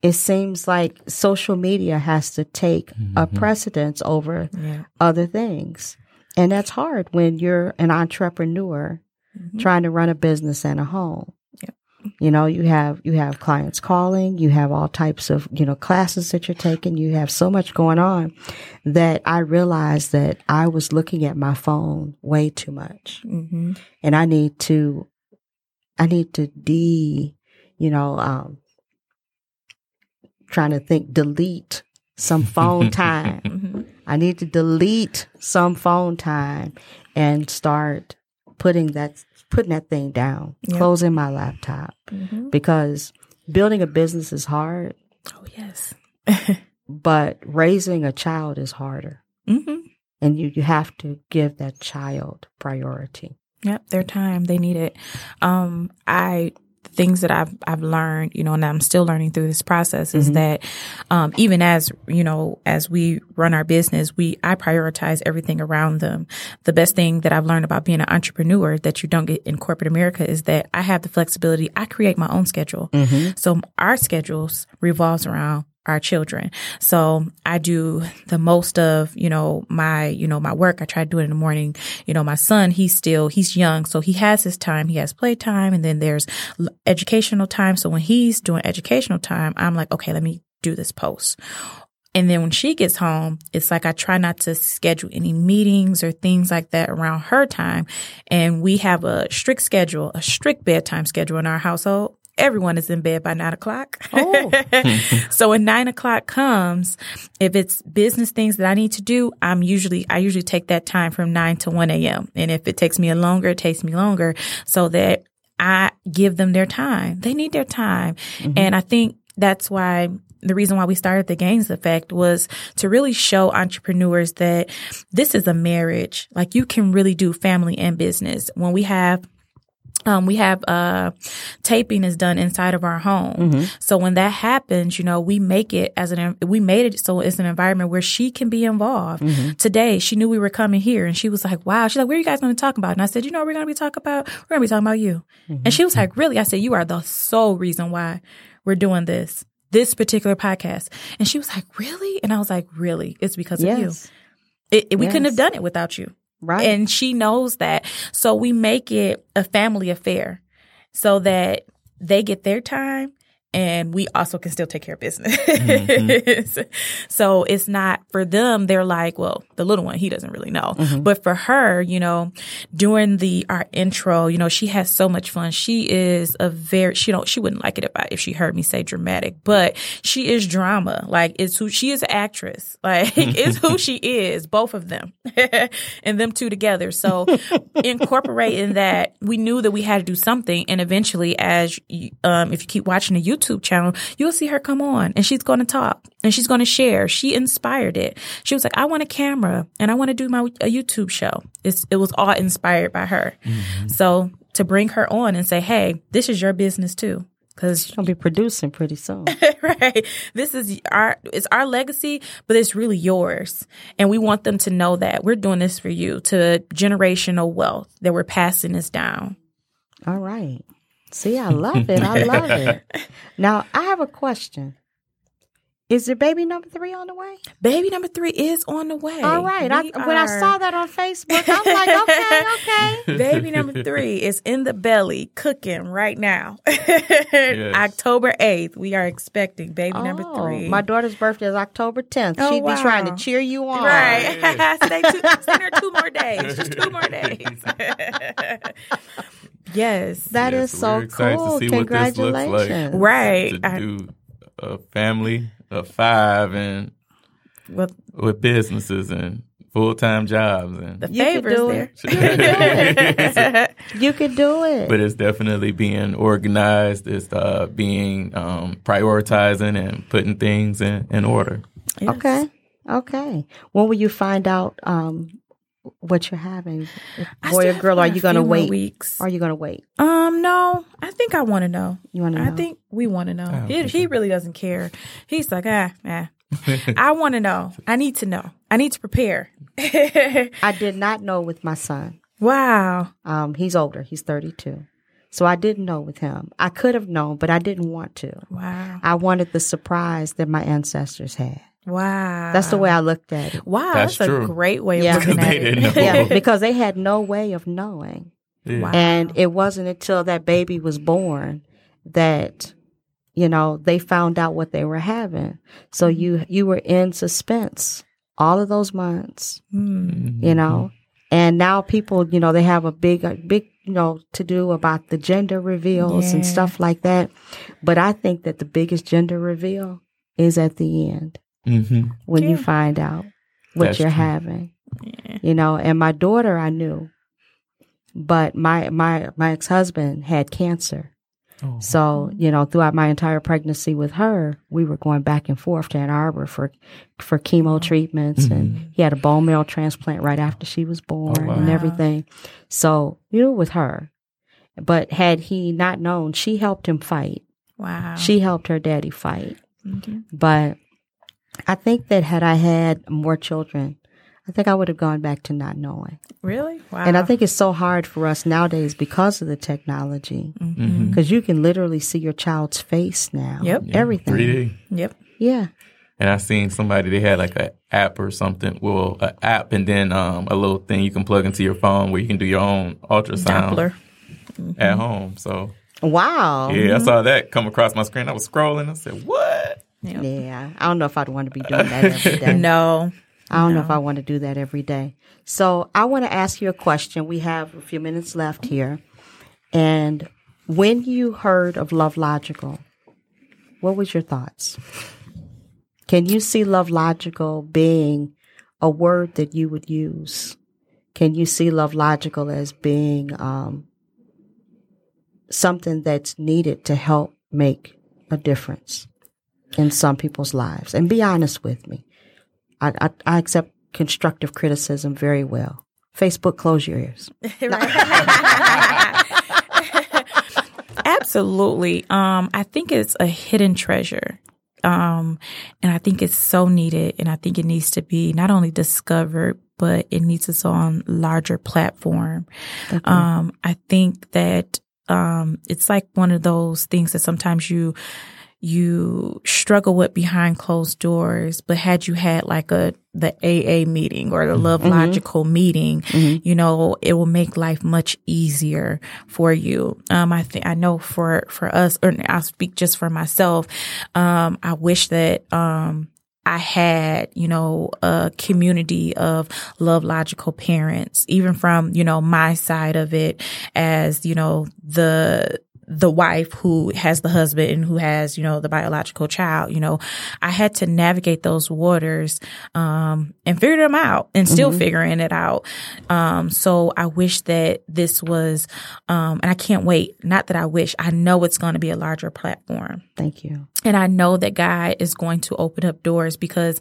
it seems like social media has to take mm-hmm. a precedence over yeah. other things. And that's hard when you're an entrepreneur mm-hmm. trying to run a business and a home. You know, you have you have clients calling, you have all types of, you know, classes that you're taking, you have so much going on that I realized that I was looking at my phone way too much. Mm-hmm. And I need to I need to de, you know, um trying to think delete some phone [LAUGHS] time. I need to delete some phone time and start putting that putting that thing down, yep. closing my laptop mm-hmm. because building a business is hard. Oh yes. [LAUGHS] but raising a child is harder. Mm-hmm. And you, you have to give that child priority. Yep, their time. They need it. Um, I things that I've I've learned, you know, and I'm still learning through this process is mm-hmm. that um, even as you know, as we run our business, we I prioritize everything around them. The best thing that I've learned about being an entrepreneur that you don't get in corporate America is that I have the flexibility. I create my own schedule, mm-hmm. so our schedules revolves around our children. So I do the most of, you know, my, you know, my work. I try to do it in the morning. You know, my son, he's still, he's young. So he has his time. He has playtime and then there's educational time. So when he's doing educational time, I'm like, okay, let me do this post. And then when she gets home, it's like I try not to schedule any meetings or things like that around her time. And we have a strict schedule, a strict bedtime schedule in our household everyone is in bed by nine o'clock. Oh. [LAUGHS] so when nine o'clock comes, if it's business things that I need to do, I'm usually, I usually take that time from nine to 1 a.m. And if it takes me a longer, it takes me longer so that I give them their time. They need their time. Mm-hmm. And I think that's why the reason why we started the Gaines Effect was to really show entrepreneurs that this is a marriage. Like you can really do family and business. When we have um, we have uh, taping is done inside of our home. Mm-hmm. So when that happens, you know, we make it as an we made it so it's an environment where she can be involved. Mm-hmm. Today, she knew we were coming here, and she was like, "Wow!" She's like, "What are you guys going to talk about?" And I said, "You know, what we're going to be talking about. We're going to be talking about you." Mm-hmm. And she was like, "Really?" I said, "You are the sole reason why we're doing this." This particular podcast. And she was like, Really? And I was like, Really? It's because yes. of you. It, it, we yes. couldn't have done it without you. Right. And she knows that. So we make it a family affair so that they get their time and we also can still take care of business. Mm-hmm. [LAUGHS] so it's not for them. They're like, well, the little one, he doesn't really know. Mm-hmm. But for her, you know, during the our intro, you know, she has so much fun. She is a very she don't she wouldn't like it if I, if she heard me say dramatic, but she is drama. Like it's who she is an actress. [LAUGHS] Like it's who she is. Both of them, [LAUGHS] and them two together. So incorporating that, we knew that we had to do something, and eventually, as um, if you keep watching the YouTube YouTube channel, you'll see her come on and she's going to talk and she's going to share. She inspired it. She was like, I want a camera and I want to do my a YouTube show. It's, it was all inspired by her. Mm-hmm. So to bring her on and say, Hey, this is your business too. Cause she'll be producing pretty soon. [LAUGHS] right. This is our, it's our legacy, but it's really yours. And we want them to know that we're doing this for you to generational wealth, that we're passing this down. All right. See, I love it. I love it. [LAUGHS] Now, I have a question. Is there baby number three on the way? Baby number three is on the way. All right. I, are... When I saw that on Facebook, I'm like, [LAUGHS] okay, okay. baby number three is in the belly, cooking right now. [LAUGHS] yes. October 8th, we are expecting baby oh, number three. My daughter's birthday is October 10th. Oh, She'd wow. be trying to cheer you on. Right. stay, two, stay there two more days. Just two more days. Yes, that yes, is so cool. Congratulations! Like right, to do a family of five and with, with businesses and full time jobs and the favors there. It. [LAUGHS] you could do it. But it's definitely being organized. It's uh, being um, prioritizing and putting things in, in order. Yes. Okay. Okay. When will you find out um, what you're having, boy or girl? Are you going to wait? Weeks. Are you going to wait? Um, no. I think I want to know. You want to know? I think we want to know. He, he really doesn't care. He's like, ah, ah. [LAUGHS] I want to know. I need to know. I need to prepare. [LAUGHS] I [LAUGHS] did not know with my son. Wow. Um, he's older. He's 32. So I didn't know with him. I could have known, but I didn't want to. Wow. I wanted the surprise that my ancestors had. Wow. That's the way I looked at it. Wow, that's, that's a great way of yeah. looking [LAUGHS] at it. [LAUGHS] yeah, because they had no way of knowing. Yeah. Wow. And it wasn't until that baby was born that you know they found out what they were having. So mm-hmm. you you were in suspense all of those months. Mm-hmm. You know, and now people, you know, they have a big a big you know to do about the gender reveals yeah. and stuff like that. But I think that the biggest gender reveal is at the end mm-hmm. when yeah. you find out what That's you're true. having. Yeah. You know, and my daughter I knew, but my my my ex husband had cancer. Oh. So, you know, throughout my entire pregnancy with her, we were going back and forth to Ann Arbor for for chemo treatments mm-hmm. and he had a bone marrow transplant right after she was born oh, wow. and everything. So, you know, with her. But had he not known, she helped him fight. Wow. She helped her daddy fight. Mm-hmm. But I think that had I had more children, I think I would have gone back to not knowing. Really? Wow. And I think it's so hard for us nowadays because of the technology. Because mm-hmm. mm-hmm. you can literally see your child's face now. Yep. Everything. 3D. Yep. Yeah. And I seen somebody they had like an app or something. Well, an app and then um, a little thing you can plug into your phone where you can do your own ultrasound Doppler. Mm-hmm. at home. So wow. Yeah, mm-hmm. I saw that come across my screen. I was scrolling. I said, "What?" Yep. Yeah, I don't know if I'd want to be doing that every [LAUGHS] day. no. I don't no. know if I want to do that every day. So I want to ask you a question. We have a few minutes left here. And when you heard of Love Logical, what was your thoughts? Can you see Love Logical being a word that you would use? Can you see Love Logical as being um, something that's needed to help make a difference? In some people's lives. And be honest with me. I, I, I accept constructive criticism very well. Facebook, close your ears. [LAUGHS] [LAUGHS] Absolutely. Um, I think it's a hidden treasure. Um, and I think it's so needed. And I think it needs to be not only discovered, but it needs its own larger platform. Um, I think that, um, it's like one of those things that sometimes you, you struggle with behind closed doors, but had you had like a the AA meeting or the Love mm-hmm. Logical meeting, mm-hmm. you know, it will make life much easier for you. Um, I think I know for for us, or I'll speak just for myself. Um, I wish that um I had, you know, a community of love logical parents, even from, you know, my side of it as, you know, the, the wife who has the husband and who has, you know, the biological child, you know, I had to navigate those waters, um, and figure them out and still mm-hmm. figuring it out. Um, so I wish that this was, um, and I can't wait. Not that I wish, I know it's going to be a larger platform. Thank you. And I know that God is going to open up doors because,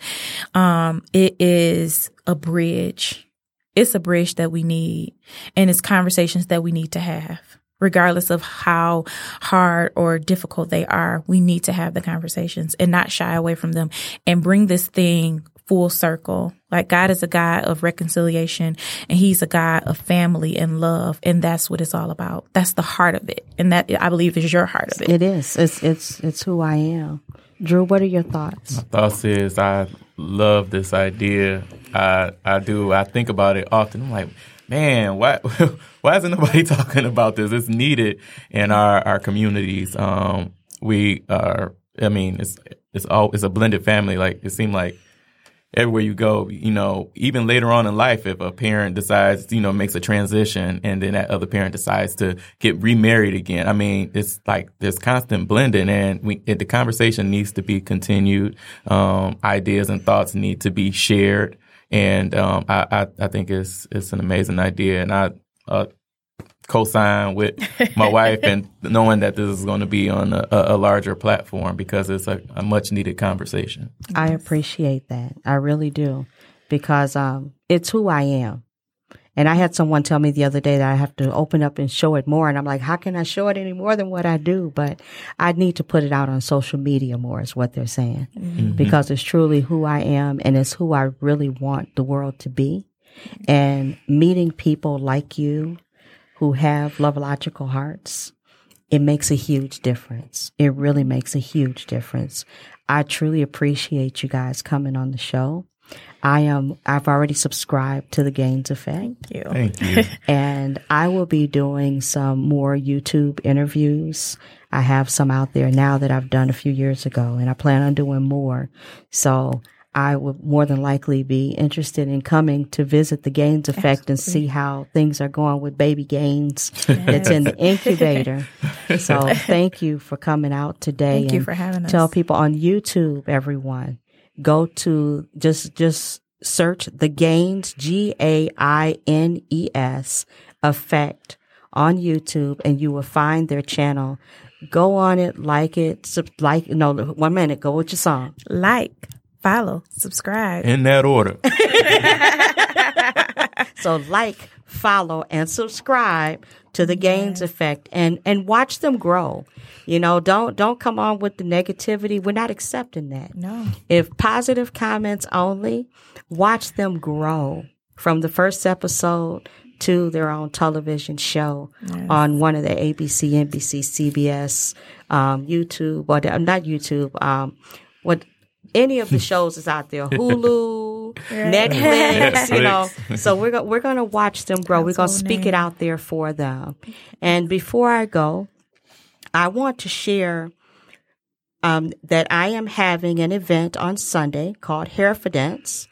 um, it is a bridge. It's a bridge that we need and it's conversations that we need to have regardless of how hard or difficult they are, we need to have the conversations and not shy away from them and bring this thing full circle. Like God is a God of reconciliation and he's a God of family and love. And that's what it's all about. That's the heart of it. And that I believe is your heart of it. It is. It's, it's, it's who I am. Drew, what are your thoughts? My thoughts is I love this idea. I, I do. I think about it often. I'm like, man, why [LAUGHS] why isn't nobody [LAUGHS] talking about this? It's needed in our our communities. Um, we are. I mean, it's it's all it's a blended family. Like it seemed like everywhere you go, you know, even later on in life, if a parent decides, you know, makes a transition and then that other parent decides to get remarried again, I mean, it's like there's constant blending and we, it, the conversation needs to be continued. Um, ideas and thoughts need to be shared and um, I, I, I think it's it's an amazing idea, and I uh, co-sign with my [LAUGHS] wife and knowing that this is going to be on a, a larger platform because it's a, a, much needed conversation. I appreciate that. I really do because um, it's who I am. And I had someone tell me the other day that I have to open up and show it more. And I'm like, how can I show it any more than what I do? But I need to put it out on social media more is what they're saying mm-hmm. because it's truly who I am and it's who I really want the world to be. And meeting people like you who have love logical hearts, it makes a huge difference. It really makes a huge difference. I truly appreciate you guys coming on the show. I am. I've already subscribed to the Gaines Effect. Thank you. Thank you. [LAUGHS] and I will be doing some more YouTube interviews. I have some out there now that I've done a few years ago, and I plan on doing more. So I would more than likely be interested in coming to visit the Gaines Effect Absolutely. and see how things are going with baby Gaines yes. that's in the incubator. [LAUGHS] so thank you for coming out today. Thank you for having us. Tell people on YouTube, everyone, go to just just search the Gaines, G A I N E S effect on YouTube and you will find their channel. Go on it, like it, sub, like no one minute, go with your song. Like, follow, subscribe. In that order. [LAUGHS] [LAUGHS] so like, follow, and subscribe to the Gaines yes. effect and and watch them grow. You know, don't don't come on with the negativity. We're not accepting that. No. If positive comments only, watch them grow from the first episode to their own television show yes. on one of the ABC, NBC, CBS, um, YouTube, or not YouTube, um, what any of the [LAUGHS] shows is out there, Hulu, Netflix, you know. So we're go- we're going to watch them grow. That's we're going to speak name. it out there for them. And before I go, I want to share um, that I am having an event on Sunday called Herefordance,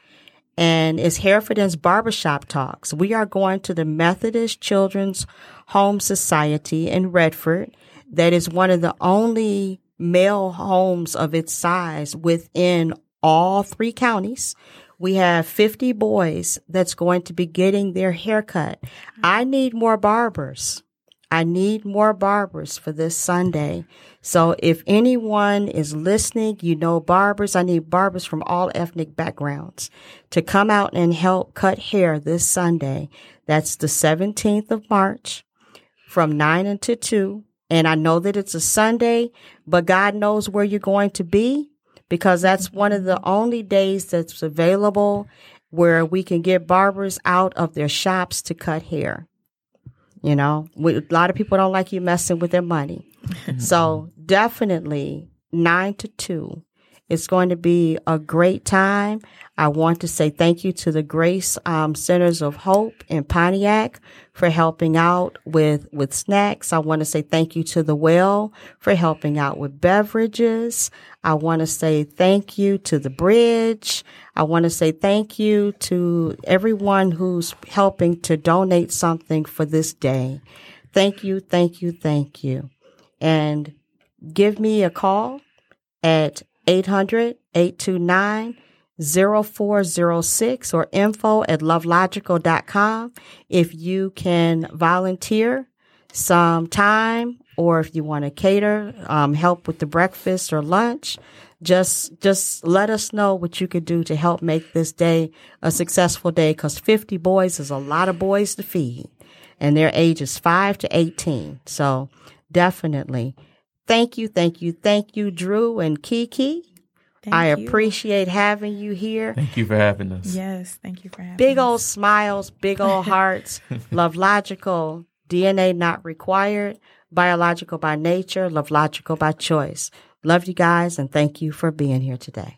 and it's Herefordance Barbershop Talks. We are going to the Methodist Children's Home Society in Redford. That is one of the only male homes of its size within all three counties. We have 50 boys that's going to be getting their haircut. I need more barbers. I need more barbers for this Sunday. So if anyone is listening, you know barbers, I need barbers from all ethnic backgrounds to come out and help cut hair this Sunday. That's the 17th of March from 9 until 2. And I know that it's a Sunday, but God knows where you're going to be because that's one of the only days that's available where we can get barbers out of their shops to cut hair. You know, we, a lot of people don't like you messing with their money. [LAUGHS] so definitely nine to two. It's going to be a great time. I want to say thank you to the Grace um, Centers of Hope in Pontiac for helping out with with snacks. I want to say thank you to the Well for helping out with beverages. I want to say thank you to the Bridge. I want to say thank you to everyone who's helping to donate something for this day. Thank you, thank you, thank you. And give me a call at 800 829 0406 or info at lovelogical.com if you can volunteer some time or if you want to cater, um, help with the breakfast or lunch, just, just let us know what you could do to help make this day a successful day because 50 boys is a lot of boys to feed and their age is 5 to 18. So definitely Thank you, thank you, thank you, Drew and Kiki. Thank I you. appreciate having you here. Thank you for having us. Yes, thank you for having Big us. old smiles, big old [LAUGHS] hearts, love logical, DNA not required, biological by nature, love logical by choice. Love you guys and thank you for being here today.